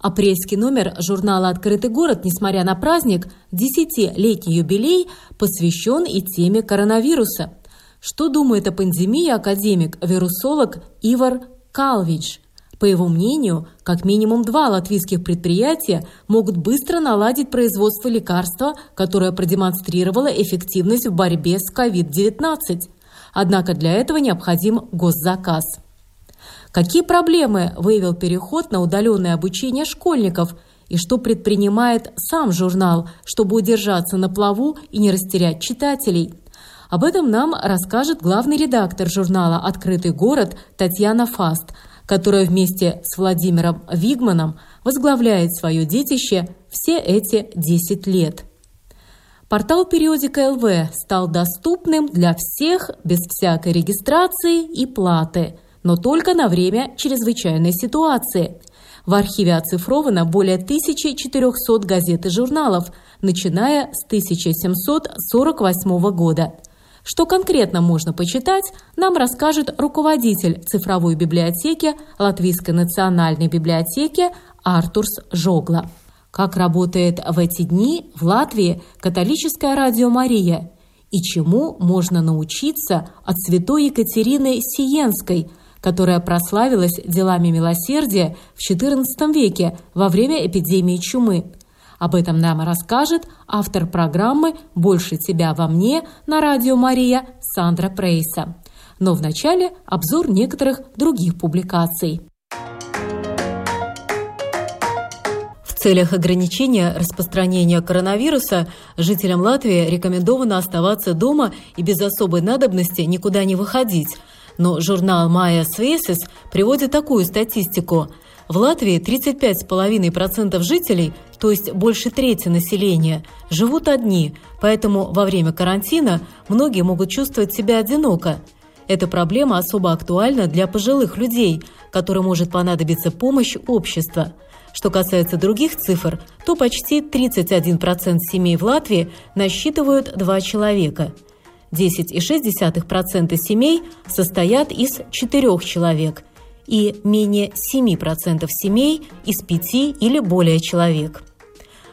Апрельский номер журнала «Открытый город», несмотря на праздник, десятилетний юбилей, посвящен и теме коронавируса. Что думает о пандемии академик-вирусолог Ивар Калвич? По его мнению, как минимум два латвийских предприятия могут быстро наладить производство лекарства, которое продемонстрировало эффективность в борьбе с COVID-19. Однако для этого необходим госзаказ. Какие проблемы выявил переход на удаленное обучение школьников и что предпринимает сам журнал, чтобы удержаться на плаву и не растерять читателей? Об этом нам расскажет главный редактор журнала «Открытый город» Татьяна Фаст, которая вместе с Владимиром Вигманом возглавляет свое детище все эти 10 лет. Портал периодика ЛВ стал доступным для всех без всякой регистрации и платы, но только на время чрезвычайной ситуации. В архиве оцифровано более 1400 газет и журналов, начиная с 1748 года. Что конкретно можно почитать, нам расскажет руководитель цифровой библиотеки Латвийской национальной библиотеки Артурс Жогла. Как работает в эти дни в Латвии католическая радио Мария и чему можно научиться от святой Екатерины Сиенской, которая прославилась делами милосердия в XIV веке во время эпидемии чумы. Об этом нам расскажет автор программы «Больше тебя во мне» на радио Мария Сандра Прейса. Но вначале обзор некоторых других публикаций. В целях ограничения распространения коронавируса жителям Латвии рекомендовано оставаться дома и без особой надобности никуда не выходить. Но журнал «Майя Свесис» приводит такую статистику. В Латвии 35,5% жителей, то есть больше трети населения, живут одни, поэтому во время карантина многие могут чувствовать себя одиноко. Эта проблема особо актуальна для пожилых людей, которым может понадобиться помощь общества – что касается других цифр, то почти 31% семей в Латвии насчитывают два человека. 10,6% семей состоят из четырех человек и менее 7% семей из пяти или более человек.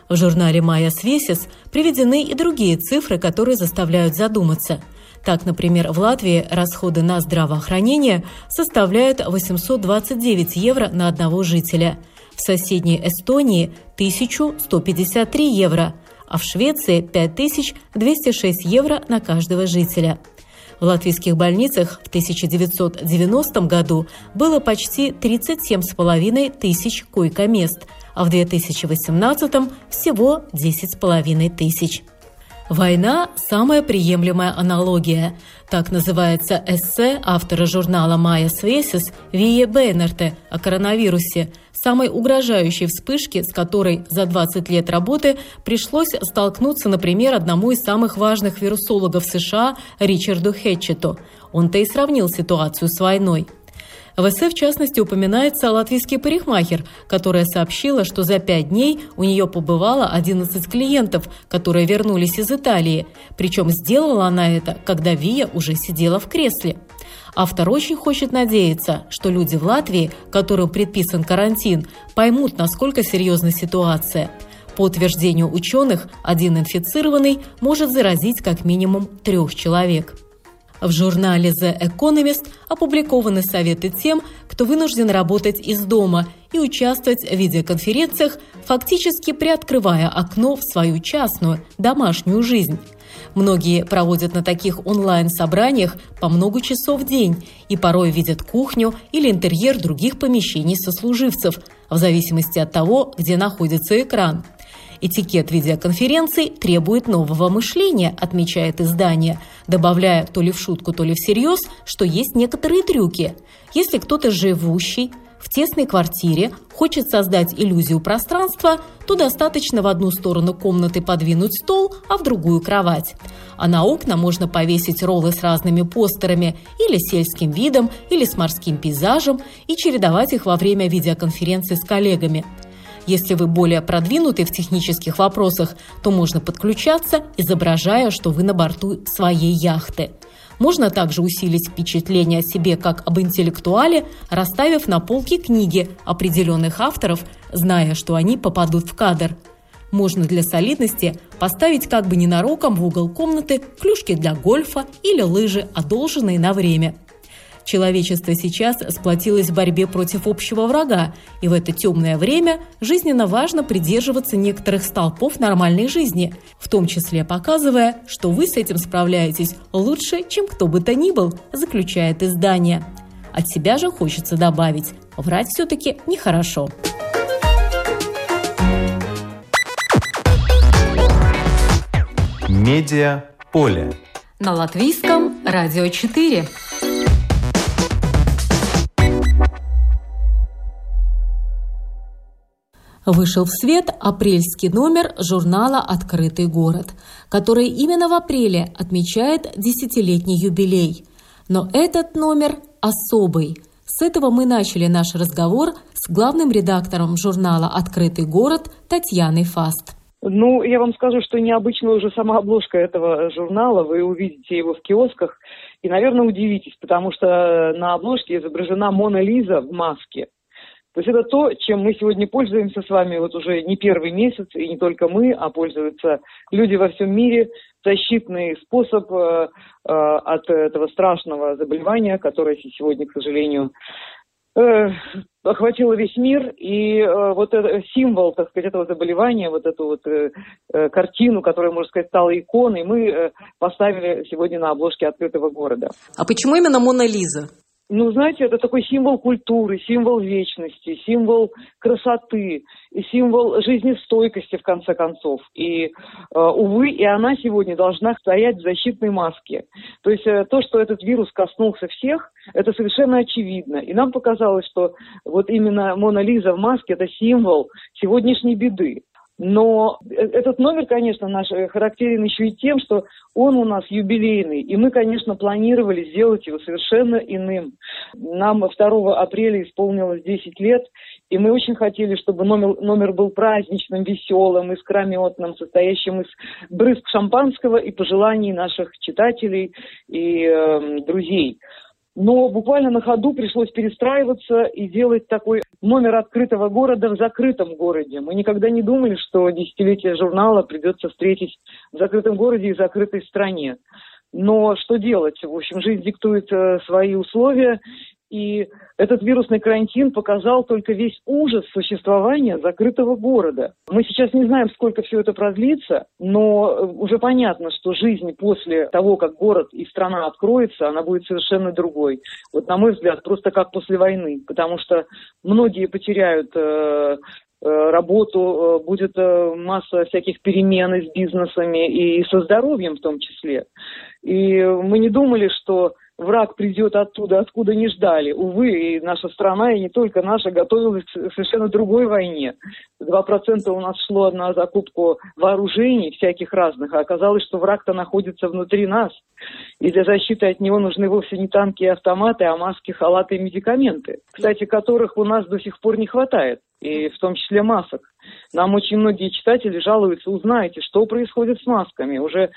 В журнале «Майя Свесис» приведены и другие цифры, которые заставляют задуматься. Так, например, в Латвии расходы на здравоохранение составляют 829 евро на одного жителя – в соседней Эстонии 1153 евро, а в Швеции 5206 евро на каждого жителя. В латвийских больницах в 1990 году было почти 37,5 тысяч койко-мест, а в 2018 всего 10,5 тысяч. Война – самая приемлемая аналогия. Так называется эссе автора журнала «Майя Свесис» Вие Бейнерте о коронавирусе, самой угрожающей вспышке, с которой за 20 лет работы пришлось столкнуться, например, одному из самых важных вирусологов США Ричарду Хетчету. Он-то и сравнил ситуацию с войной – в эссе, в частности, упоминается латвийский парикмахер, которая сообщила, что за пять дней у нее побывало 11 клиентов, которые вернулись из Италии. Причем сделала она это, когда Вия уже сидела в кресле. Автор очень хочет надеяться, что люди в Латвии, которым предписан карантин, поймут, насколько серьезна ситуация. По утверждению ученых, один инфицированный может заразить как минимум трех человек. В журнале The Economist опубликованы советы тем, кто вынужден работать из дома и участвовать в видеоконференциях, фактически приоткрывая окно в свою частную, домашнюю жизнь. Многие проводят на таких онлайн-собраниях по много часов в день и порой видят кухню или интерьер других помещений сослуживцев, в зависимости от того, где находится экран – Этикет видеоконференций требует нового мышления, отмечает издание, добавляя то ли в шутку, то ли всерьез, что есть некоторые трюки. Если кто-то живущий, в тесной квартире хочет создать иллюзию пространства, то достаточно в одну сторону комнаты подвинуть стол, а в другую кровать. А на окна можно повесить роллы с разными постерами или сельским видом, или с морским пейзажем и чередовать их во время видеоконференции с коллегами. Если вы более продвинуты в технических вопросах, то можно подключаться, изображая, что вы на борту своей яхты – можно также усилить впечатление о себе как об интеллектуале, расставив на полке книги определенных авторов, зная, что они попадут в кадр. Можно для солидности поставить как бы ненароком в угол комнаты клюшки для гольфа или лыжи, одолженные на время – Человечество сейчас сплотилось в борьбе против общего врага, и в это темное время жизненно важно придерживаться некоторых столпов нормальной жизни, в том числе показывая, что вы с этим справляетесь лучше, чем кто бы то ни был, заключает издание. От себя же хочется добавить – врать все-таки нехорошо. Медиа поле. На латвийском радио 4. Вышел в свет апрельский номер журнала «Открытый город», который именно в апреле отмечает десятилетний юбилей. Но этот номер особый. С этого мы начали наш разговор с главным редактором журнала «Открытый город» Татьяной Фаст. Ну, я вам скажу, что необычна уже сама обложка этого журнала. Вы увидите его в киосках и, наверное, удивитесь, потому что на обложке изображена Мона Лиза в маске. То есть это то, чем мы сегодня пользуемся с вами вот уже не первый месяц, и не только мы, а пользуются люди во всем мире. Защитный способ э, э, от этого страшного заболевания, которое сегодня, к сожалению, э, охватило весь мир, и э, вот это, символ, так сказать, этого заболевания, вот эту вот э, э, картину, которая, можно сказать, стала иконой, мы э, поставили сегодня на обложке открытого города. А почему именно Мона Лиза? Ну, знаете, это такой символ культуры, символ вечности, символ красоты символ жизнестойкости, в конце концов. И, э, увы, и она сегодня должна стоять в защитной маске. То есть э, то, что этот вирус коснулся всех, это совершенно очевидно. И нам показалось, что вот именно Мона Лиза в маске – это символ сегодняшней беды. Но э, этот номер, конечно, наш э, характерен еще и тем, что он у нас юбилейный, и мы, конечно, планировали сделать его совершенно иным. Нам 2 апреля исполнилось 10 лет, и мы очень хотели, чтобы номер, номер был праздничным, веселым, искрометным, состоящим из брызг шампанского и пожеланий наших читателей и э, друзей. Но буквально на ходу пришлось перестраиваться и делать такой номер открытого города в закрытом городе. Мы никогда не думали, что десятилетие журнала придется встретить в закрытом городе и закрытой стране. Но что делать? В общем, жизнь диктует э, свои условия, и этот вирусный карантин показал только весь ужас существования закрытого города. Мы сейчас не знаем, сколько все это продлится, но э, уже понятно, что жизнь после того, как город и страна откроется, она будет совершенно другой. Вот на мой взгляд, просто как после войны, потому что многие потеряют э, э работу, э, будет масса всяких перемен с бизнесами и со здоровьем в том числе. И мы не думали, что враг придет оттуда, откуда не ждали. Увы, и наша страна, и не только наша, готовилась к совершенно другой войне. Два процента у нас шло на закупку вооружений всяких разных, а оказалось, что враг-то находится внутри нас. И для защиты от него нужны вовсе не танки и автоматы, а маски, халаты и медикаменты, кстати, которых у нас до сих пор не хватает, и в том числе масок. Нам очень многие читатели жалуются, узнаете, что происходит с масками. Уже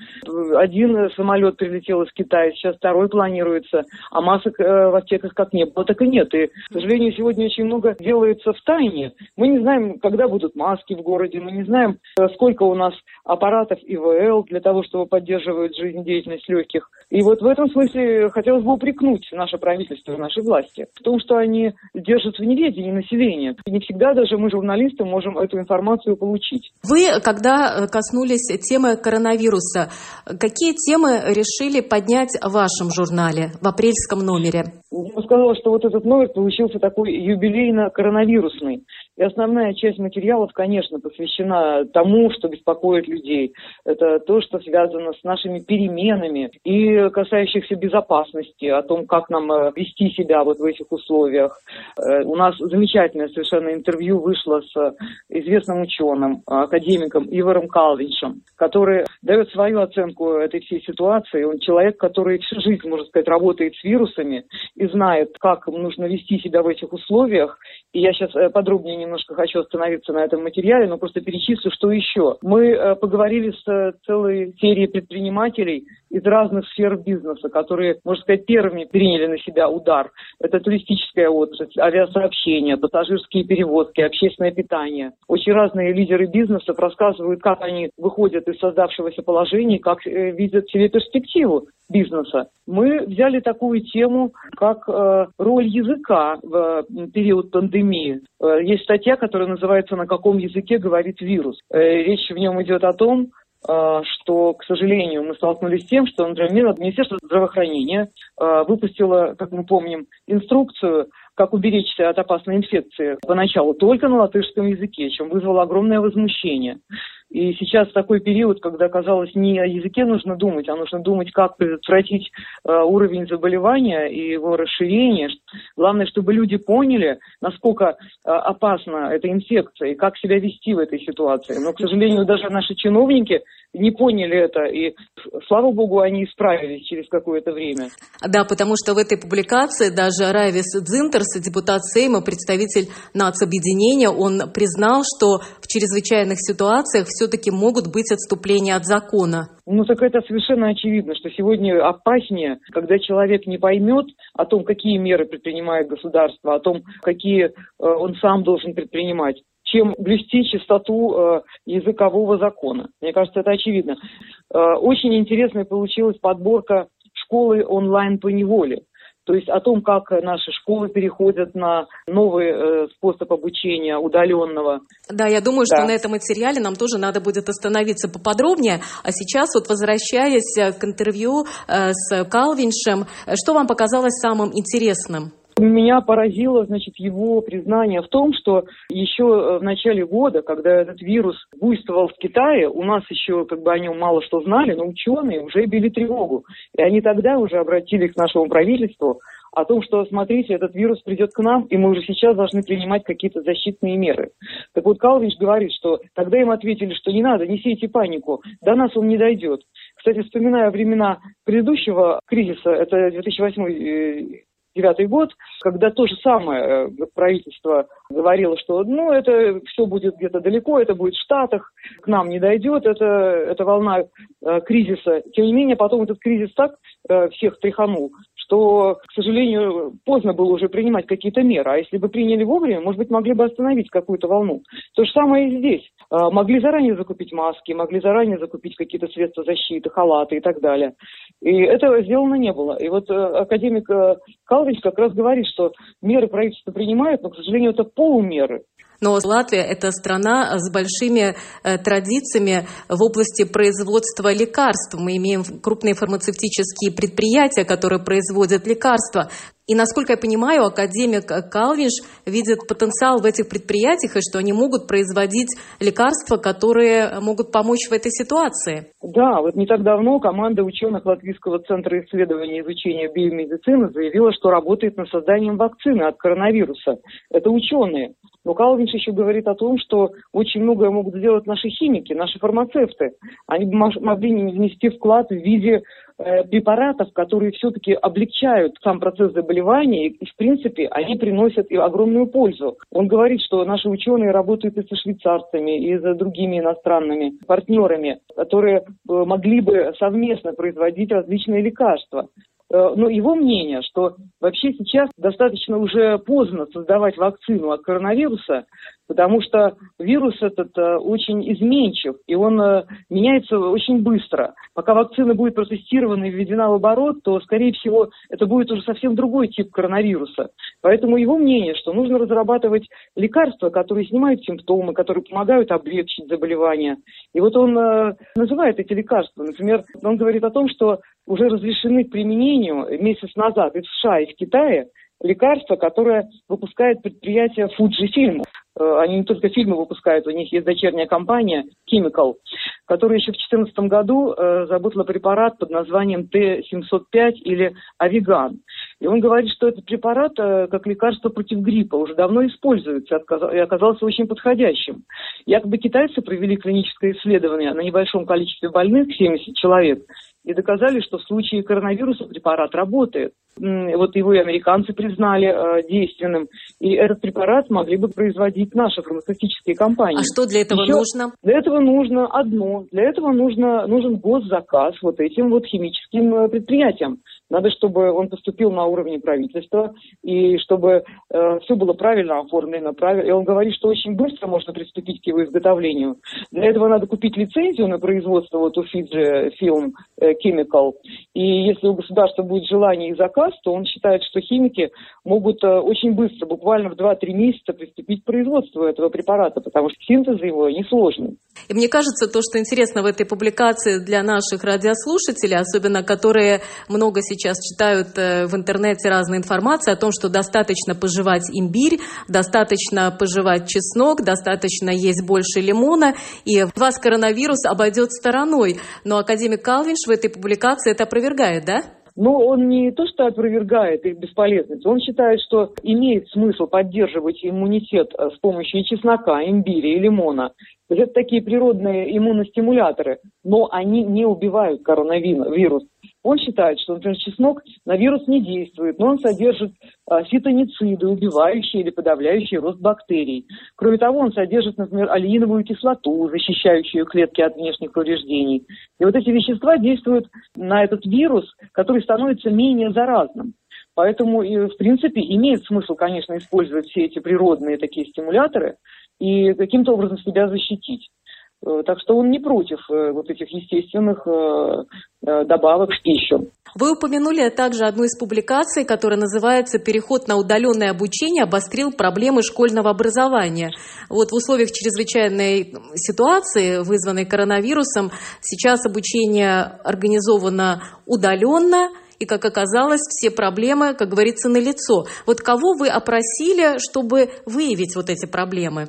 один самолет прилетел из Китая, сейчас второй планируется, а масок э, в аптеках как не было, так и нет. И, к сожалению, сегодня очень много делается в тайне. Мы не знаем, когда будут маски в городе, мы не знаем, э, сколько у нас аппаратов ИВЛ для того, чтобы поддерживать жизнедеятельность легких. И вот в этом смысле хотелось бы упрекнуть наше правительство, наши власти в том, что они держат в неведении населения. И не всегда даже мы, журналисты, можем эту информацию получить. Вы, когда коснулись темы коронавируса, какие темы решили поднять в вашем журнале в апрельском номере? Бы сказала, что вот этот номер получился такой юбилейно-коронавирусный. И основная часть материалов, конечно, посвящена тому, что беспокоит людей. Это то, что связано с нашими переменами и касающихся безопасности, о том, как нам э, вести себя вот в этих условиях. Э, у нас замечательное совершенно интервью вышло с известным ученым, академиком Иваром Калвиншем, который дает свою оценку этой всей ситуации. Он человек, который всю жизнь, можно сказать, работает с вирусами и знает, как нужно вести себя в этих условиях. И я сейчас э, подробнее немножко хочу остановиться на этом материале, но просто перечислю, что еще. Мы э, поговорили с э, целой серией предпринимателей из разных сфер бизнеса, которые, можно сказать, первыми приняли на себя удар. Это туристическая отрасль, авиасообщение, пассажирские перевозки, общественное питание. Очень разные лидеры бизнеса рассказывают, как они выходят из создавшегося положения, как видят себе перспективу бизнеса. Мы взяли такую тему, как э, роль языка в период пандемии. Э, есть статья, которая называется «На каком языке говорит вирус». Э, речь в нем идет о том, что, к сожалению, мы столкнулись с тем, что, например, Министерство здравоохранения выпустило, как мы помним, инструкцию как уберечься от опасной инфекции поначалу только на латышском языке, чем вызвало огромное возмущение. И сейчас такой период, когда, казалось, не о языке нужно думать, а нужно думать, как предотвратить э, уровень заболевания и его расширение. Главное, чтобы люди поняли, насколько э, опасна эта инфекция и как себя вести в этой ситуации. Но, к сожалению, даже наши чиновники не поняли это, и, слава богу, они исправились через какое-то время. Да, потому что в этой публикации даже Райвис Дзинтерс, депутат Сейма, представитель нацобъединения, он признал, что в чрезвычайных ситуациях все-таки могут быть отступления от закона. Ну, так это совершенно очевидно, что сегодня опаснее, когда человек не поймет о том, какие меры предпринимает государство, о том, какие э, он сам должен предпринимать чем блюсти чистоту э, языкового закона. Мне кажется, это очевидно. Э, очень интересная получилась подборка школы онлайн по неволе. То есть о том, как наши школы переходят на новый э, способ обучения удаленного. Да, я думаю, да. что на этом материале нам тоже надо будет остановиться поподробнее. А сейчас вот возвращаясь к интервью э, с Калвиншем, что вам показалось самым интересным? Меня поразило, значит, его признание в том, что еще э, в начале года, когда этот вирус буйствовал в Китае, у нас еще как бы о нем мало что знали, но ученые уже били тревогу. И они тогда уже обратились к нашему правительству о том, что, смотрите, этот вирус придет к нам, и мы уже сейчас должны принимать какие-то защитные меры. Так вот, Калвич говорит, что тогда им ответили, что не надо, не сейте панику, до нас он не дойдет. Кстати, вспоминая времена предыдущего кризиса, это 2008 девятый год, когда то же самое э, правительство говорило, что ну это все будет где-то далеко, это будет в Штатах, к нам не дойдет, это, это волна э, кризиса. Тем не менее, потом этот кризис так э, всех тряханул, что, к сожалению, поздно было уже принимать какие-то меры. А если бы приняли вовремя, может быть, могли бы остановить какую-то волну. То же самое и здесь. А, могли заранее закупить маски, могли заранее закупить какие-то средства защиты, халаты и так далее. И этого сделано не было. И вот э, академик э, Калвич как раз говорит, что меры правительство принимает, но, к сожалению, это полумеры. Но Латвия – это страна с большими э, традициями в области производства лекарств. Мы имеем крупные фармацевтические предприятия, которые производят лекарства. И, насколько я понимаю, академик Калвиш видит потенциал в этих предприятиях, и что они могут производить лекарства, которые могут помочь в этой ситуации. Да, вот не так давно команда ученых Латвийского центра исследования и изучения биомедицины заявила, что работает над созданием вакцины от коронавируса. Это ученые. Но Калвинш еще говорит о том, что очень многое могут сделать наши химики, наши фармацевты. Они могли внести вклад в виде э, препаратов, которые все-таки облегчают сам процесс заболевания, и, в принципе, они приносят и огромную пользу. Он говорит, что наши ученые работают и со швейцарцами, и с другими иностранными партнерами, которые э, могли бы совместно производить различные лекарства. Но его мнение, что вообще сейчас достаточно уже поздно создавать вакцину от коронавируса, потому что вирус этот э, очень изменчив, и он э, меняется очень быстро. Пока вакцина будет протестирована и введена в оборот, то, скорее всего, это будет уже совсем другой тип коронавируса. Поэтому его мнение, что нужно разрабатывать лекарства, которые снимают симптомы, которые помогают облегчить заболевание. И вот он называет эти лекарства. Например, он говорит о том, что уже разрешены к применению месяц назад и в США, и в Китае лекарство, которое выпускает предприятие Fujifilm. Э, они не только фильмы выпускают, у них есть дочерняя компания Chemical, которая еще в 2014 году э, заботила препарат под названием Т-705 или Авиган. И он говорит, что этот препарат, э, как лекарство против гриппа, уже давно используется и оказался очень подходящим. Якобы китайцы провели клиническое исследование на небольшом количестве больных, 70 человек, и доказали, что в случае коронавируса препарат работает. Вот его и американцы признали э, действенным. И этот препарат могли бы производить наши фармацевтические компании. А что для этого Еще нужно? Для этого нужно одно. Для этого нужно, нужен госзаказ вот этим вот химическим э, предприятиям. Надо, чтобы он поступил на уровне правительства, и чтобы э, все было правильно оформлено. Правильно. И он говорит, что очень быстро можно приступить к его изготовлению. Для этого надо купить лицензию на производство вот у Fiji Film э, Chemical. И если у государства будет желание и заказ, то он считает, что химики могут э, очень быстро, буквально в 2-3 месяца приступить к производству этого препарата, потому что синтез его несложный. И мне кажется, то, что интересно в этой публикации для наших радиослушателей, особенно которые много сейчас сейчас читают э, в интернете разные информации о том, что достаточно пожевать имбирь, достаточно пожевать чеснок, достаточно есть больше лимона, и вас коронавирус обойдет стороной. Но академик Калвинш в этой публикации это опровергает, да? Но он не то, что опровергает их бесполезность, он считает, что имеет смысл поддерживать иммунитет э, с помощью чеснока, имбиря и лимона. Это такие природные иммуностимуляторы, но они не убивают коронавирус. Он считает, что, например, чеснок на вирус не действует, но он содержит а, фитонициды, убивающие или подавляющие рост бактерий. Кроме того, он содержит, например, алииновую кислоту, защищающую клетки от внешних повреждений. И вот эти вещества действуют на этот вирус, который становится менее заразным. Поэтому, в принципе, имеет смысл, конечно, использовать все эти природные такие стимуляторы и каким-то образом себя защитить. Э, так что он не против э, вот этих естественных э, добавок в пищу. Вы упомянули также одну из публикаций, которая называется «Переход на удаленное обучение обострил проблемы школьного образования». Вот в условиях чрезвычайной ситуации, вызванной коронавирусом, сейчас обучение организовано удаленно, и, как оказалось, все проблемы, как говорится, налицо. Вот кого вы опросили, чтобы выявить вот эти проблемы?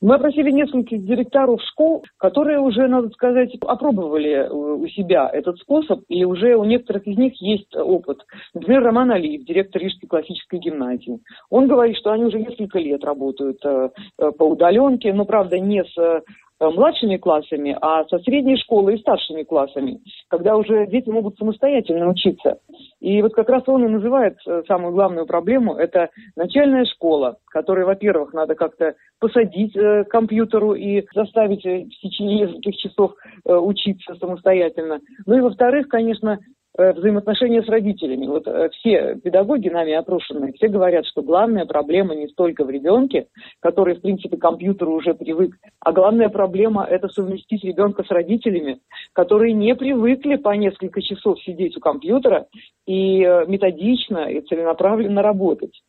Мы опросили нескольких директоров школ, которые уже, надо сказать, опробовали э, у себя этот способ, и уже у некоторых из них есть опыт. Например, Роман Алиев, директор Рижской классической гимназии. Он говорит, что они уже несколько лет работают э, э, по удаленке, но, правда, не с младшими классами, а со средней школы и старшими классами, когда уже дети могут самостоятельно учиться. И вот как раз он и называет самую главную проблему – это начальная школа, которой, во-первых, надо как-то посадить к компьютеру и заставить э, в течение нескольких часов э, учиться самостоятельно. Ну и во-вторых, конечно, взаимоотношения с родителями. Вот все педагоги нами опрошенные, все говорят, что главная проблема не столько в ребенке, который, в принципе, к компьютеру уже привык, а главная проблема – это совместить ребенка с родителями, которые не привыкли по несколько часов сидеть у компьютера и методично и целенаправленно работать.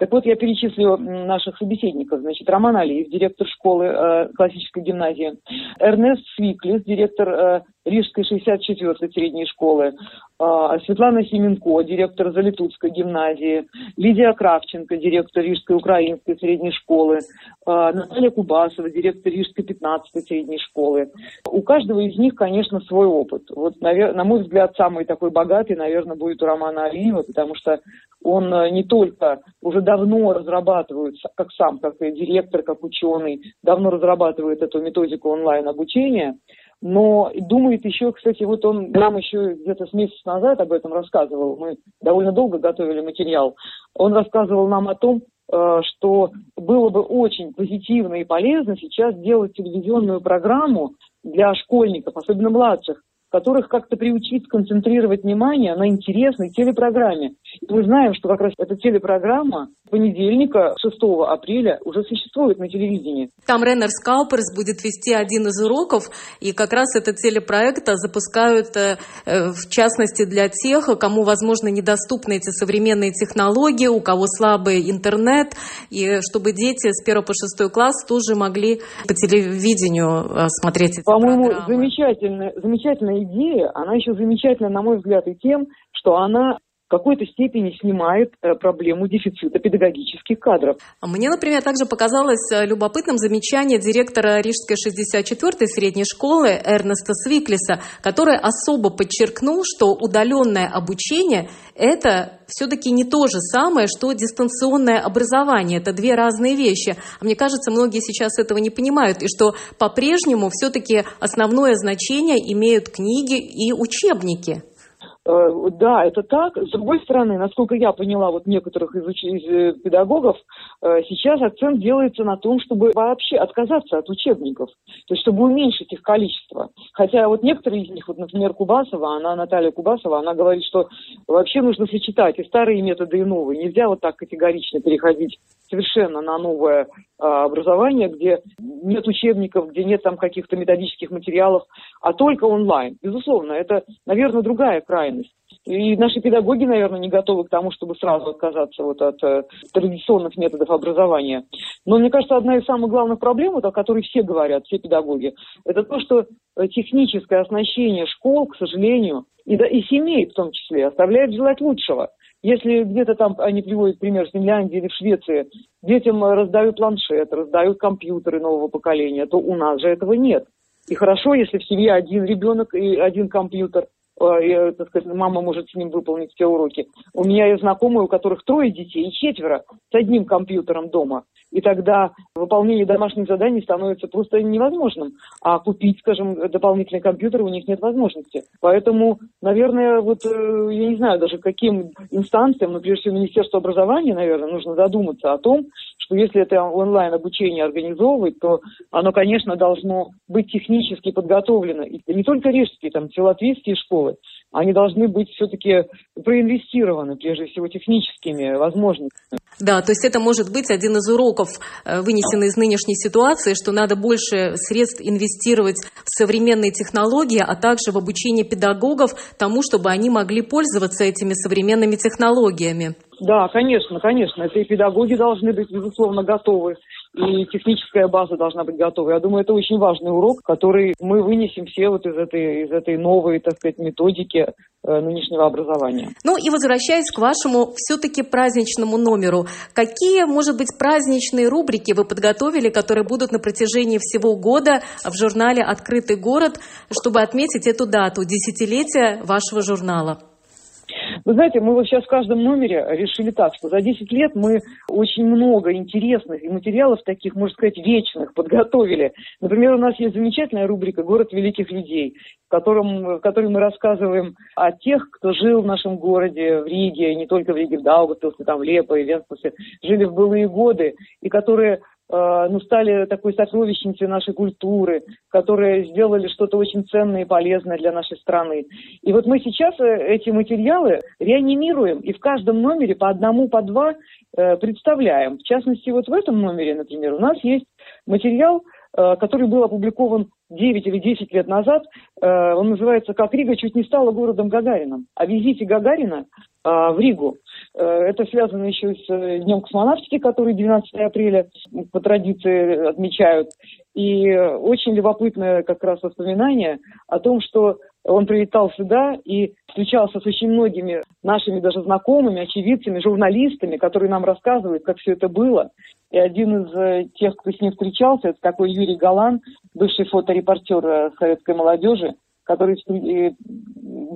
Так вот, я перечислю наших собеседников. Значит, Роман Алиев, директор школы э, классической гимназии. Эрнест Свиклис, директор э, Рижской 64-й средней школы. Э, Светлана Семенко, директор Залитутской гимназии. Лидия Кравченко, директор Рижской украинской средней школы. Э, Наталья Кубасова, директор Рижской 15-й средней школы. У каждого из них, конечно, свой опыт. Вот, навер- на мой взгляд, самый такой богатый, наверное, будет у Романа Алиева, потому что он э, не только уже давно разрабатывает, как сам, как и директор, как ученый, давно разрабатывает эту методику онлайн-обучения, но думает еще, кстати, вот он нам еще где-то с месяц назад об этом рассказывал, мы довольно долго готовили материал, он рассказывал нам о том, э, что было бы очень позитивно и полезно сейчас делать телевизионную программу для школьников, особенно младших, которых как-то приучить концентрировать внимание на интересной телепрограмме. И мы знаем, что как раз эта телепрограмма понедельника, 6 апреля, уже существует на телевидении. Там Реннер Скауперс будет вести один из уроков, и как раз этот телепроект запускают, э, э, в частности, для тех, кому, возможно, недоступны эти современные технологии, у кого слабый интернет, и чтобы дети с 1 по 6 класс тоже могли по телевидению э, смотреть эти По-моему, замечательная, замечательная идея. Она еще замечательна, на мой взгляд, и тем, что она в какой-то степени снимает э, проблему дефицита педагогических кадров. Мне, например, также показалось э, любопытным замечание директора Рижской 64-й средней школы Эрнеста Свиклиса, который особо подчеркнул, что удаленное обучение – это все-таки не то же самое, что дистанционное образование. Это две разные вещи. А мне кажется, многие сейчас этого не понимают, и что по-прежнему все-таки основное значение имеют книги и учебники. Э, да, это так. С другой стороны, насколько я поняла вот некоторых из, из э, педагогов, э, сейчас акцент делается на том, чтобы вообще отказаться от учебников, то есть чтобы уменьшить их количество. Хотя вот некоторые из них, вот, например, Кубасова, она, Наталья Кубасова, она говорит, что вообще нужно сочетать и старые методы, и новые. Нельзя вот так категорично переходить совершенно на новое а, образование, где нет учебников, где нет там каких-то методических материалов, а только онлайн. Безусловно, это, наверное, другая крайность. И наши педагоги, наверное, не готовы к тому, чтобы сразу отказаться вот от э, традиционных методов образования. Но мне кажется, одна из самых главных проблем, вот, о которой все говорят, все педагоги, это то, что э, техническое оснащение школ, к сожалению, и, да, и семей в том числе, оставляет желать лучшего. Если где-то там, они приводят пример в Финляндии или в Швеции, детям раздают планшет, раздают компьютеры нового поколения, то у нас же этого нет. И хорошо, если в семье один ребенок и один компьютер – Э, так сказать, мама может с ним выполнить все уроки. У меня есть знакомые, у которых трое детей и четверо с одним компьютером дома. И тогда выполнение домашних заданий становится просто невозможным. А купить, скажем, дополнительный компьютер у них нет возможности. Поэтому, наверное, вот э, я не знаю даже каким инстанциям, но прежде всего Министерству образования, наверное, нужно задуматься о том, что если это онлайн-обучение организовывать, то оно, конечно, должно быть технически подготовлено. И не только рижские, там, все латвийские школы, они должны быть все-таки проинвестированы, прежде всего, техническими возможностями. Да, то есть это может быть один из уроков, э, вынесенный из нынешней ситуации, что надо больше средств инвестировать в современные технологии, а также в обучение педагогов тому, чтобы они могли пользоваться этими современными технологиями. Да, конечно, конечно. Это и педагоги должны быть, безусловно, готовы и техническая база должна быть готова. Я думаю, это очень важный урок, который мы вынесем все вот из этой, из этой новой, так сказать, методики э, нынешнего образования. Ну и возвращаясь к вашему все-таки праздничному номеру, какие, может быть, праздничные рубрики вы подготовили, которые будут на протяжении всего года в журнале «Открытый город», чтобы отметить эту дату, десятилетия вашего журнала? Вы знаете, мы вот сейчас в каждом номере решили так, что за 10 лет мы очень много интересных и материалов таких, можно сказать, вечных подготовили. Например, у нас есть замечательная рубрика «Город великих людей», в, котором, в которой мы рассказываем о тех, кто жил в нашем городе, в Риге, не только в Риге, в Даугавпилсе, там, в Лепо и Венспасе, жили в былые годы, и которые ну, стали такой сокровищницей нашей культуры, которые сделали что-то очень ценное и полезное для нашей страны. И вот мы сейчас э, эти материалы реанимируем и в каждом номере по одному, по два э, представляем. В частности, вот в этом номере, например, у нас есть материал, который был опубликован 9 или 10 лет назад. Он называется «Как Рига чуть не стала городом Гагарином». О визите Гагарина в Ригу. Э, это связано еще с э, Днем космонавтики, который 12 апреля по традиции отмечают. И очень любопытное как раз воспоминание о том, что он прилетал сюда и встречался с очень многими нашими даже знакомыми, очевидцами, журналистами, которые нам рассказывают, как все это было. И один из э, тех, кто с ним встречался, это такой Юрий Галан, бывший фоторепортер советской молодежи, который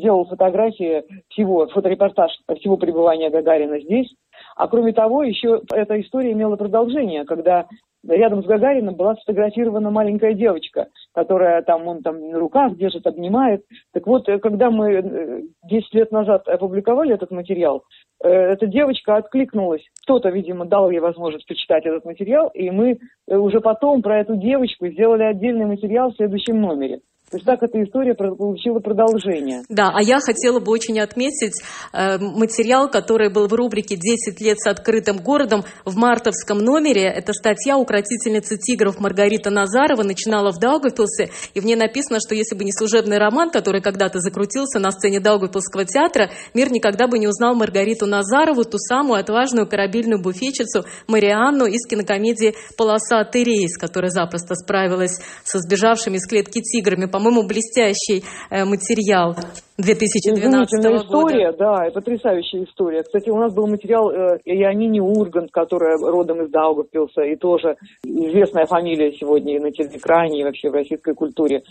делал фотографии всего, фоторепортаж всего пребывания Гагарина здесь. А кроме того, еще эта история имела продолжение, когда рядом с Гагарином была сфотографирована маленькая девочка, которая там, он там на руках держит, обнимает. Так вот, когда мы 10 лет назад опубликовали этот материал, э, эта девочка откликнулась. Кто-то, видимо, дал ей возможность почитать этот материал, и мы э, уже потом про эту девочку сделали отдельный материал в следующем номере. То есть так эта история получила продолжение. Да, а я хотела бы очень отметить э, материал, который был в рубрике «10 лет с открытым городом» в мартовском номере. Это статья укротительницы тигров Маргарита Назарова начинала в Даугавпилсе, и в ней написано, что если бы не служебный роман, который когда-то закрутился на сцене Даугавпилского театра, мир никогда бы не узнал Маргариту Назарову, ту самую отважную корабельную буфетчицу Марианну из кинокомедии «Полосатый рейс», которая запросто справилась со сбежавшими из клетки тиграми. По-моему, блестящий э, материал 2012 года. история, да, потрясающая история. Кстати, у нас был материал э, Ионини Ургант, которая родом из Даугавпилса, и тоже известная фамилия сегодня и на телеэкране, и вообще в российской культуре.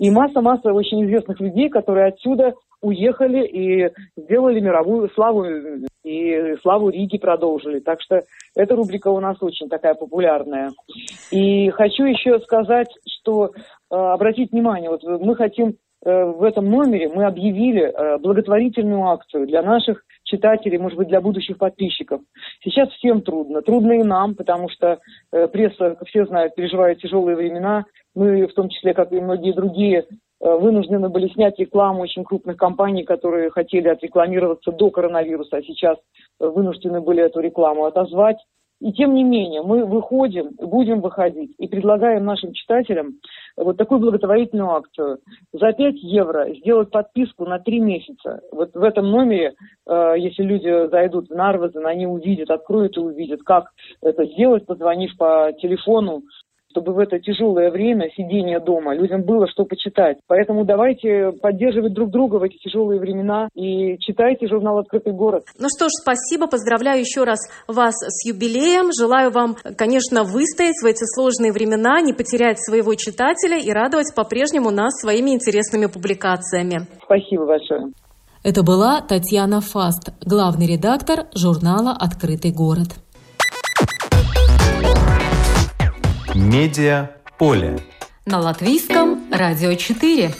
И масса-масса очень известных людей, которые отсюда уехали и сделали мировую славу, и славу Риги продолжили. Так что эта рубрика у нас очень такая популярная. И хочу еще сказать, что обратить внимание, вот мы хотим э, в этом номере мы объявили э, благотворительную акцию для наших читателей, может быть, для будущих подписчиков. Сейчас всем трудно. Трудно и нам, потому что пресса, как все знают, переживает тяжелые времена. Мы, в том числе, как и многие другие, Э, вынуждены были снять рекламу очень крупных компаний, которые хотели отрекламироваться до коронавируса, а сейчас э, вынуждены были эту рекламу отозвать. И тем не менее, мы выходим, будем выходить и предлагаем нашим читателям вот такую благотворительную акцию. За 5 евро сделать подписку на 3 месяца. Вот в этом номере, э, если люди зайдут в Нарвазен, они увидят, откроют и увидят, как это сделать, позвонив по телефону чтобы в это тяжелое время сидения дома людям было что почитать. Поэтому давайте поддерживать друг друга в эти тяжелые времена и читайте журнал «Открытый город». Ну что ж, спасибо, поздравляю еще раз вас с юбилеем. Желаю вам, конечно, выстоять в эти сложные времена, не потерять своего читателя и радовать по-прежнему нас своими интересными публикациями. Спасибо большое. Это была Татьяна Фаст, главный редактор журнала «Открытый город». Медиа поле. На латвийском радио 4.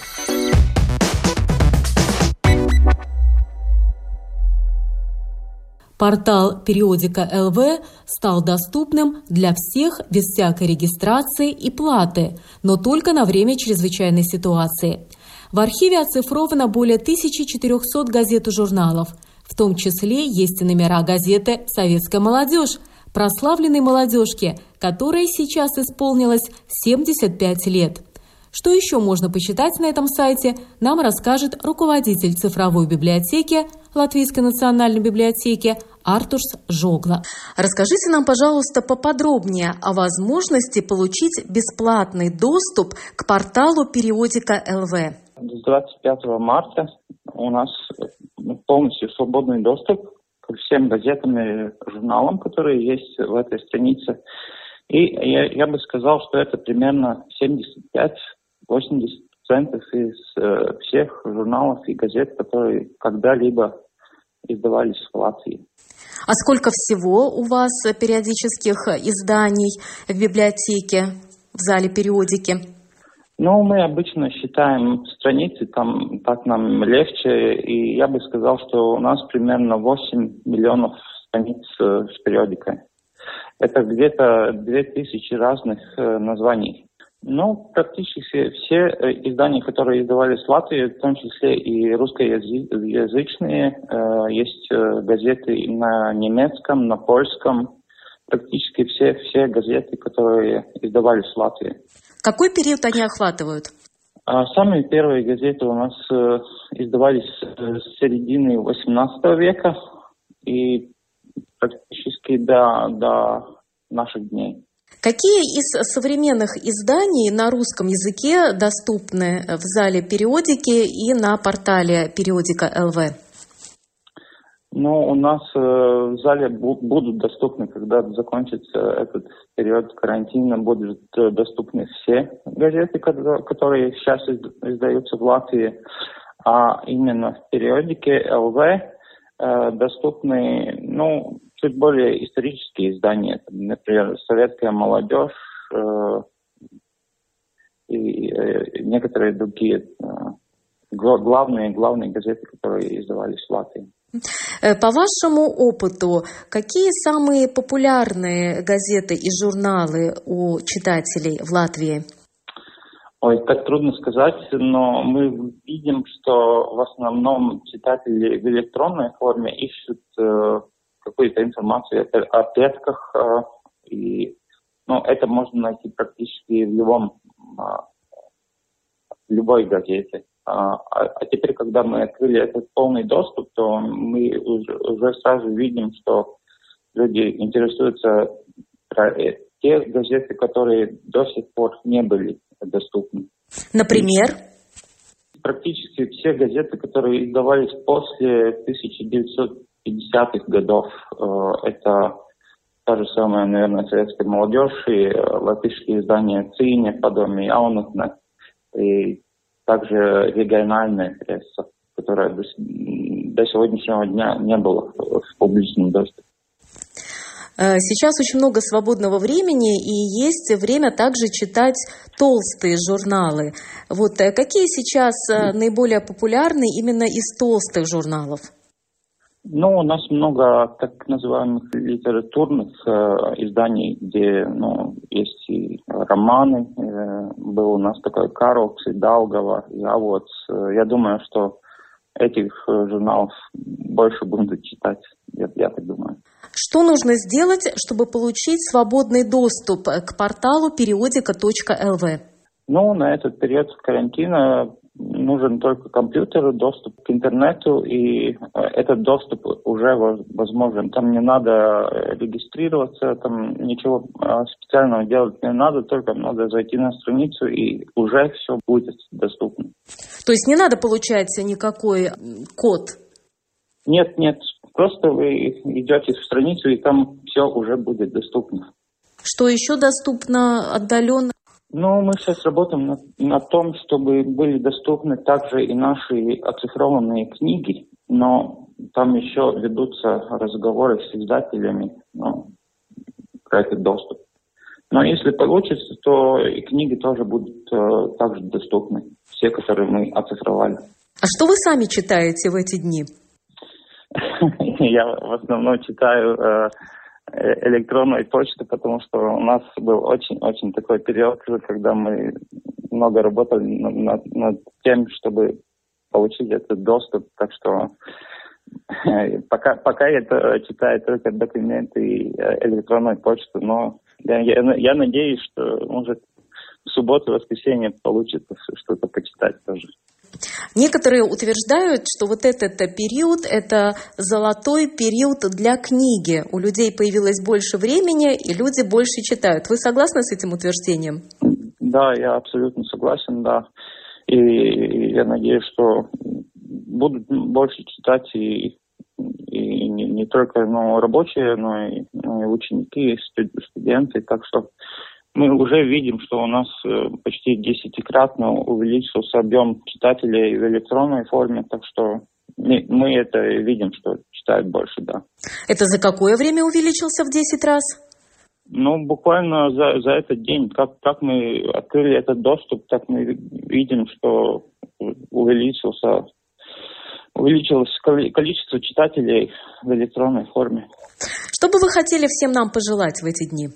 Портал периодика ЛВ стал доступным для всех без всякой регистрации и платы, но только на время чрезвычайной ситуации. В архиве оцифровано более 1400 газет и журналов. В том числе есть и номера газеты «Советская молодежь», прославленной молодежки, которой сейчас исполнилось 75 лет. Что еще можно почитать на этом сайте, нам расскажет руководитель цифровой библиотеки Латвийской национальной библиотеки Артурс Жогла. Расскажите нам, пожалуйста, поподробнее о возможности получить бесплатный доступ к порталу периодика ЛВ. С 25 марта у нас полностью свободный доступ всем газетам и журналам, которые есть в этой странице. И я, я бы сказал, что это примерно 75-80% из э, всех журналов и газет, которые когда-либо издавались в Латвии. А сколько всего у вас периодических изданий в библиотеке, в зале периодики? Ну, мы обычно считаем страницы, там так нам легче, и я бы сказал, что у нас примерно 8 миллионов страниц э, с периодикой. Это где-то 2000 разных э, названий. Ну, практически все э, издания, которые издавались в Латвии, в том числе и русскоязычные, есть газеты на немецком, на польском, практически все, все газеты, которые издавались в Латвии. Какой период они охватывают? А самые первые газеты у нас э, издавались э, с середины 18 века и практически до, до наших дней. Какие из современных изданий на русском языке доступны в зале периодики и на портале периодика ЛВ? Ну, у нас э, в зале будут доступны, когда закончится этот период карантина, будут э, доступны все газеты, которые сейчас издаются в Латвии, а именно в периодике ЛВ э, доступны, ну, чуть более исторические издания, например, «Советская молодежь» и некоторые другие главные, главные газеты, которые издавались в Латвии. Э, по вашему опыту, какие самые популярные газеты и журналы у читателей в Латвии? Ой, так трудно сказать, но мы видим, что в основном читатели в электронной форме ищут э, какую-то информацию о предках, э, и ну, это можно найти практически в любом, э, любой газете. А, а, а теперь, когда мы открыли этот полный доступ, то мы уже сразу видим, что люди интересуются про э, те газеты, которые до сих пор не были доступны. Например? Практически все газеты, которые издавались после 1950-х годов, э, это та же самая, наверное, советская молодежь и э, латышские издания «Цине», «Подоме Яунутне», и также региональная пресса, которая до, до сегодняшнего дня не была в публичном доступе. Э, сейчас очень много свободного времени и есть время также читать толстые журналы. Вот э, какие сейчас э, наиболее популярны именно из толстых журналов? Ну, у нас много так называемых литературных э, изданий, где ну, есть и романы. Э, был у нас такой Карлкс и Даугава, и Авоц. Я думаю, что этих журналов больше будут читать, я, я так думаю. Что нужно сделать, чтобы получить свободный доступ к порталу периодика.лв? Ну, на этот период карантина нужен только компьютер, доступ к интернету, и э, этот доступ уже возможен. Там не надо регистрироваться, там ничего э, специального делать не надо, только надо зайти на страницу, и уже все будет доступно. То есть не надо, получается, никакой код? Нет, нет, Просто вы идете в страницу, и там все уже будет доступно. Что еще доступно отдаленно? Ну, мы сейчас работаем на, на том, чтобы были доступны также и наши оцифрованные книги, но там еще ведутся разговоры с издателями ну, про этот доступ. Но если получится, то и книги тоже будут э, также доступны, все, которые мы оцифровали. А что вы сами читаете в эти дни? Я в основном читаю э, э, электронную почту, потому что у нас был очень-очень такой период, когда мы много работали над, над тем, чтобы получить этот доступ. Так что пока, пока я читаю только документы и э, электронную почту, но я, я, я надеюсь, что может в субботу, воскресенье получится что-то почитать тоже. Некоторые утверждают, что вот этот период – это золотой период для книги. У людей появилось больше времени, и люди больше читают. Вы согласны с этим утверждением? Да, я абсолютно согласен, да. И я надеюсь, что будут больше читать и, и не, не только ну, рабочие, но и, но и ученики, и студенты. Так что мы уже видим, что у нас э, почти десятикратно увеличился объем читателей в электронной форме, так что мы это видим, что читают больше, да. Это за какое время увеличился в 10 раз? Ну, буквально за, за этот день, как, как мы открыли этот доступ, так мы видим, что увеличился, увеличилось количество читателей в электронной форме. Что бы вы хотели всем нам пожелать в эти дни?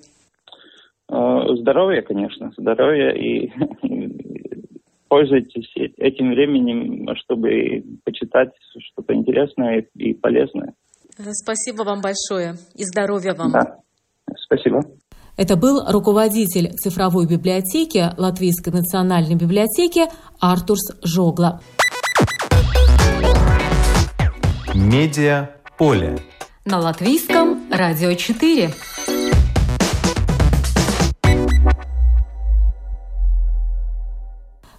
Э, здоровья, конечно, здоровья и пользуйтесь этим временем, чтобы почитать что-то интересное и полезное. Спасибо вам большое и здоровья вам. Да, спасибо. Это был руководитель цифровой библиотеки Латвийской национальной библиотеки Артурс Жогла. Медиа поле. На латвийском радио 4.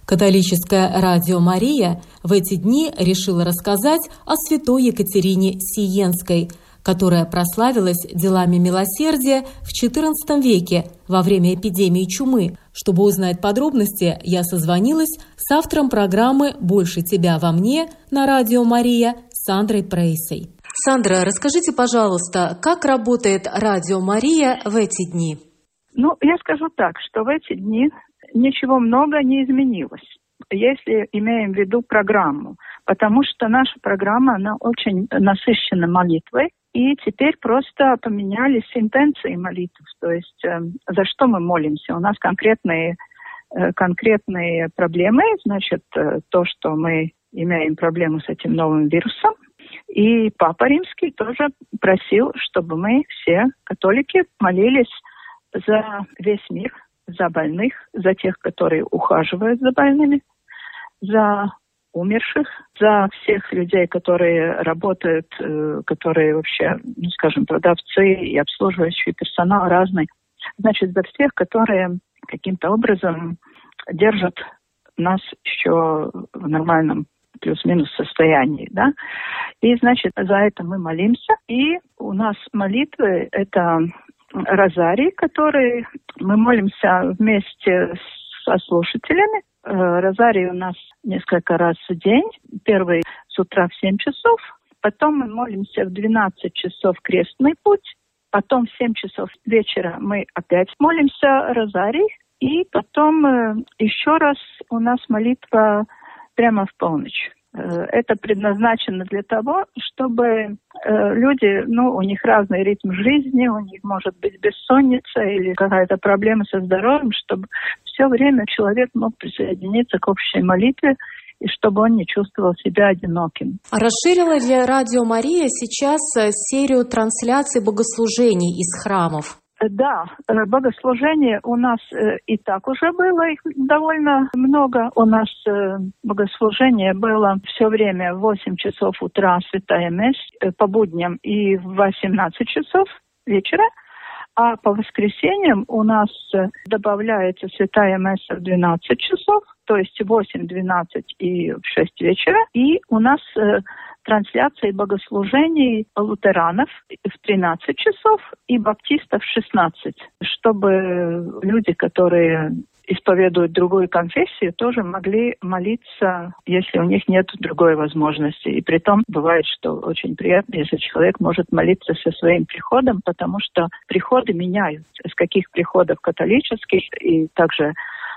Католическое радио «Мария» в эти дни решила рассказать о святой Екатерине Сиенской, которая прославилась делами милосердия в XIV веке во время эпидемии чумы. Чтобы узнать подробности, я созвонилась с автором программы «Больше тебя во мне» на радио «Мария» Сандрой Прейсой. Сандра, расскажите, пожалуйста, как работает радио «Мария» в эти дни? Ну, я скажу так, что в эти дни ничего много не изменилось, если имеем в виду программу, потому что наша программа, она очень насыщена молитвой, и теперь просто поменялись интенции молитв, то есть э, за что мы молимся. У нас конкретные, э, конкретные проблемы, значит, э, то, что мы имеем проблему с этим новым вирусом, и Папа Римский тоже просил, чтобы мы все, католики, молились за весь мир, за больных, за тех, которые ухаживают за больными, за умерших, за всех людей, которые работают, э, которые вообще, ну, скажем, продавцы и обслуживающий персонал разный. Значит, за всех, которые каким-то образом держат нас еще в нормальном плюс-минус состоянии, да. И, значит, за это мы молимся. И у нас молитвы – это розарий, который мы молимся вместе со слушателями. Э, розарий у нас несколько раз в день. Первый с утра в 7 часов. Потом мы молимся в 12 часов крестный путь. Потом в 7 часов вечера мы опять молимся розарий. И потом э, еще раз у нас молитва прямо в полночь. Э, это предназначено для того, чтобы э, люди, ну, у них разный ритм жизни, у них может быть бессонница или какая-то проблема со здоровьем, чтобы все время человек мог присоединиться к общей молитве и чтобы он не чувствовал себя одиноким. А расширила ли Радио Мария сейчас серию трансляций богослужений из храмов? Да, э, богослужение у нас э, и так уже было, их довольно много. У нас э, богослужение было все время в 8 часов утра Святая Месс по будням и в 18 часов вечера. А по воскресеньям у нас добавляется Святая Месса в 12 часов, то есть 8, 12 и в 6 вечера. И у нас трансляции богослужений лутеранов в 13 часов и баптистов в 16, чтобы люди, которые исповедуют другую конфессию, тоже могли молиться, если у них нет другой возможности. И при том бывает, что очень приятно, если человек может молиться со своим приходом, потому что приходы меняются. Из каких приходов католических и также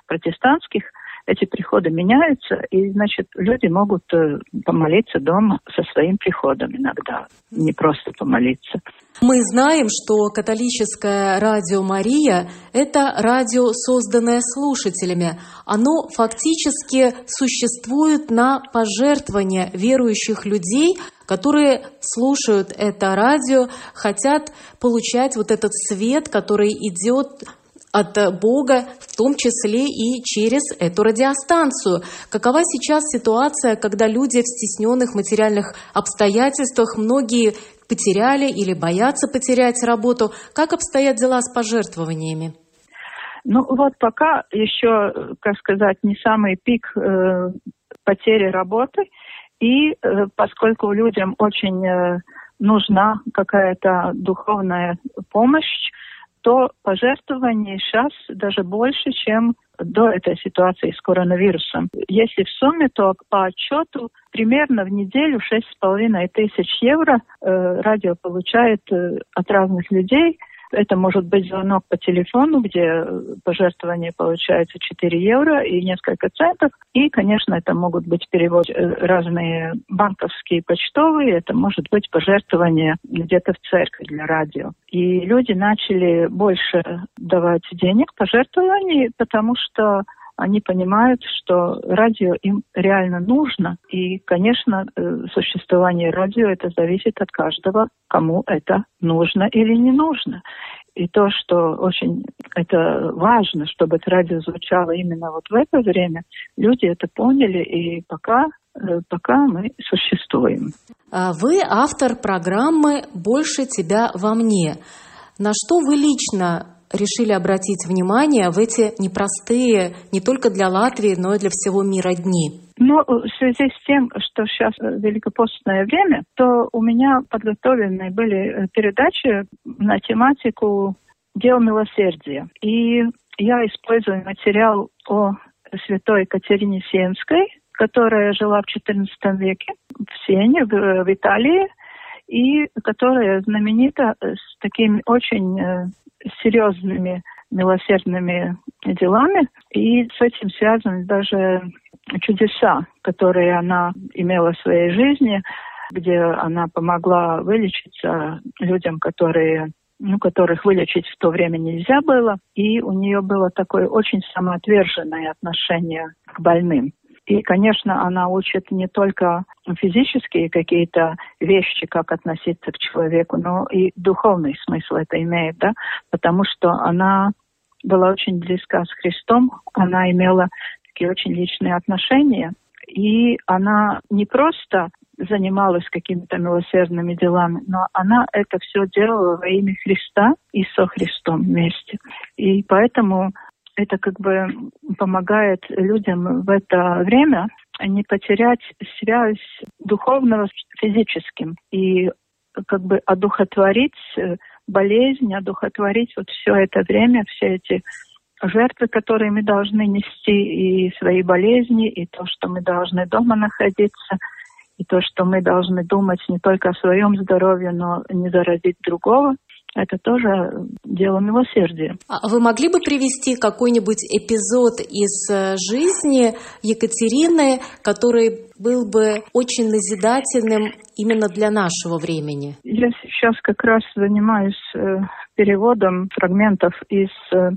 протестантских – эти приходы меняются, и, значит, люди могут э, помолиться дома со своим приходом иногда, не просто помолиться. Мы знаем, что католическое радио «Мария» — это радио, созданное слушателями. Оно фактически существует на пожертвования верующих людей, которые слушают это радио, хотят получать вот этот свет, который идет от Бога, в том числе и через эту радиостанцию. Какова сейчас ситуация, когда люди в стесненных материальных обстоятельствах, многие потеряли или боятся потерять работу? Как обстоят дела с пожертвованиями? Ну вот пока еще, как сказать, не самый пик э, потери работы. И э, поскольку людям очень э, нужна какая-то духовная помощь, то пожертвований сейчас даже больше, чем до этой ситуации с коронавирусом. Если в сумме, то по отчету примерно в неделю 6,5 тысяч евро э, радио получает э, от разных людей – это может быть звонок по телефону, где пожертвование получается 4 евро и несколько центов. И, конечно, это могут быть перевод э, разные банковские, почтовые. Это может быть пожертвование где-то в церкви для радио. И люди начали больше давать денег, пожертвований, потому что они понимают, что радио им реально нужно. И, конечно, э, существование радио это зависит от каждого, кому это нужно или не нужно. И то, что очень это важно, чтобы это радио звучало именно вот в это время, люди это поняли, и пока, э, пока мы существуем. А вы автор программы «Больше тебя во мне». На что вы лично решили обратить внимание в эти непростые не только для Латвии, но и для всего мира дни? Ну, в связи с тем, что сейчас великопостное время, то у меня подготовлены были э, передачи на тематику «Дел милосердия». И я использую материал о святой Катерине Сиенской, которая жила в XIV веке в Сене, в, в Италии, и которая знаменита с такими очень э, серьезными милосердными делами, и с этим связаны даже чудеса, которые она имела в своей жизни, где она помогла вылечиться людям, которые ну, которых вылечить в то время нельзя было, и у нее было такое очень самоотверженное отношение к больным. И, конечно, она учит не только физические какие-то вещи, как относиться к человеку, но и духовный смысл это имеет, да, потому что она была очень близка с Христом, она имела такие очень личные отношения, и она не просто занималась какими-то милосердными делами, но она это все делала во имя Христа и со Христом вместе. И поэтому это как бы помогает людям в это время не потерять связь духовного с физическим и как бы одухотворить э, болезнь, одухотворить вот все это время, все эти жертвы, которые мы должны нести, и свои болезни, и то, что мы должны дома находиться, и то, что мы должны думать не только о своем здоровье, но не заразить другого – это тоже дело милосердия. А вы могли бы привести какой-нибудь эпизод из э, жизни Екатерины, который был бы очень назидательным именно для нашего времени? Я сейчас как раз занимаюсь э, переводом фрагментов из э,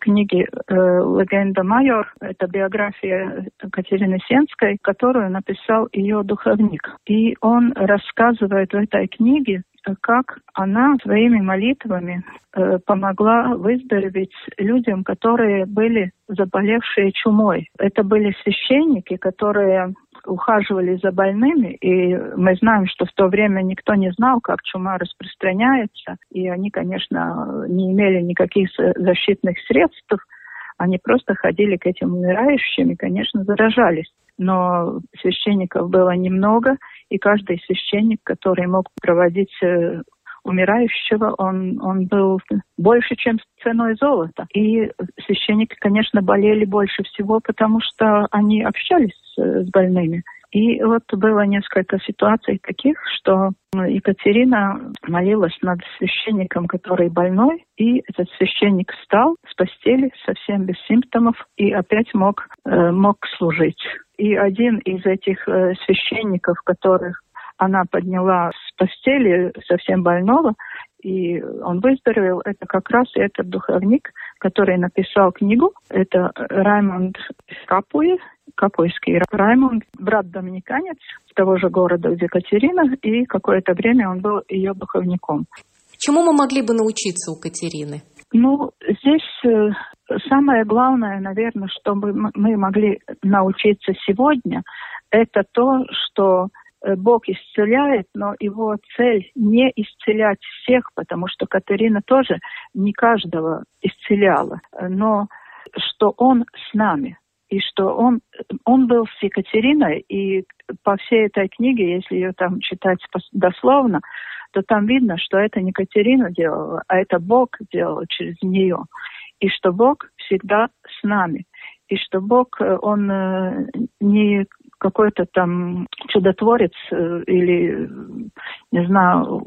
книги «Легенда майор». Это биография Катерины Сенской, которую написал ее духовник. И он рассказывает в этой книге как она своими молитвами э, помогла выздороветь людям, которые были заболевшие чумой. Это были священники, которые ухаживали за больными, и мы знаем, что в то время никто не знал, как чума распространяется, и они, конечно, не имели никаких защитных средств, они просто ходили к этим умирающим и, конечно, заражались. Но священников было немного, и каждый священник, который мог проводить э, умирающего, он, он был больше, чем ценой золота. И священники, конечно, болели больше всего, потому что они общались с больными. И вот было несколько ситуаций таких, что Екатерина молилась над священником, который больной, и этот священник встал с постели совсем без симптомов и опять мог, э, мог служить. И один из этих э, священников, которых она подняла с постели совсем больного, и он выздоровел. Это как раз этот духовник, который написал книгу. Это Раймонд Капуи, Капуйский Раймонд, брат доминиканец того же города, где Катерина, и какое-то время он был ее духовником. Чему мы могли бы научиться у Катерины? Ну, здесь э, самое главное, наверное, что мы могли научиться сегодня, это то, что Э, Бог исцеляет, но его цель не исцелять всех, потому что Катерина тоже не каждого исцеляла, но что Он с нами, и что Он, он был с Екатериной, и по всей этой книге, если ее там читать дословно, то там видно, что это не Катерина делала, а это Бог делал через нее. И что Бог всегда с нами. И что Бог, э, Он э, не какой-то там чудотворец э, или, не знаю,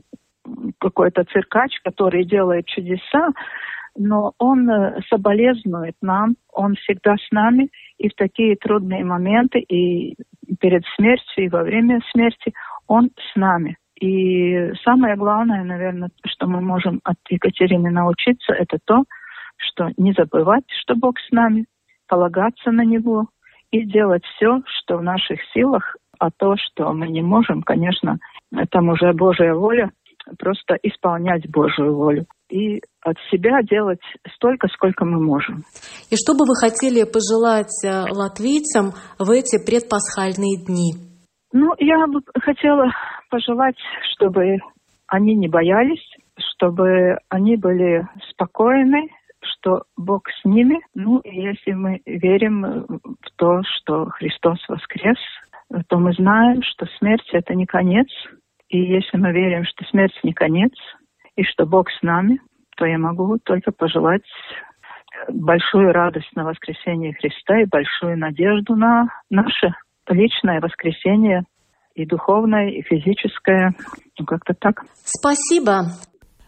какой-то циркач, который делает чудеса, но он соболезнует нам, он всегда с нами, и в такие трудные моменты, и перед смертью, и во время смерти, он с нами. И самое главное, наверное, что мы можем от Екатерины научиться, это то, что не забывать, что Бог с нами, полагаться на Него, и делать все, что в наших силах, а то, что мы не можем, конечно, там уже Божья воля, просто исполнять Божью волю и от себя делать столько, сколько мы можем. И что бы вы хотели пожелать э, латвийцам в эти предпасхальные дни? Ну, я бы хотела пожелать, чтобы они не боялись, чтобы они были спокойны, что Бог с ними. Ну, и если мы верим в то, что Христос воскрес, то мы знаем, что смерть — это не конец. И если мы верим, что смерть не конец, и что Бог с нами, то я могу только пожелать большую радость на воскресение Христа и большую надежду на наше личное воскресение и духовное, и физическое. Ну, как-то так. Спасибо.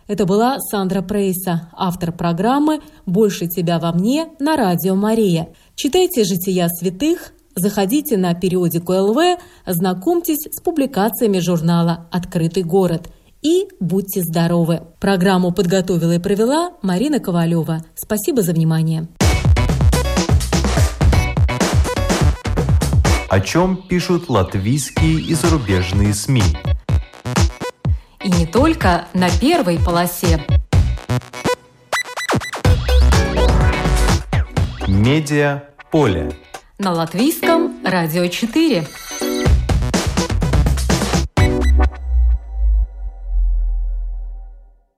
Это была Сандра Прейса, автор программы «Больше тебя во мне» на радио Мария. Читайте «Жития святых», заходите на периодику ЛВ, знакомьтесь с публикациями журнала «Открытый город» и будьте здоровы. Программу подготовила и провела Марина Ковалева. Спасибо за внимание. О чем пишут латвийские и зарубежные СМИ? И не только на первой полосе. Медиа поле. На латвийском радио 4.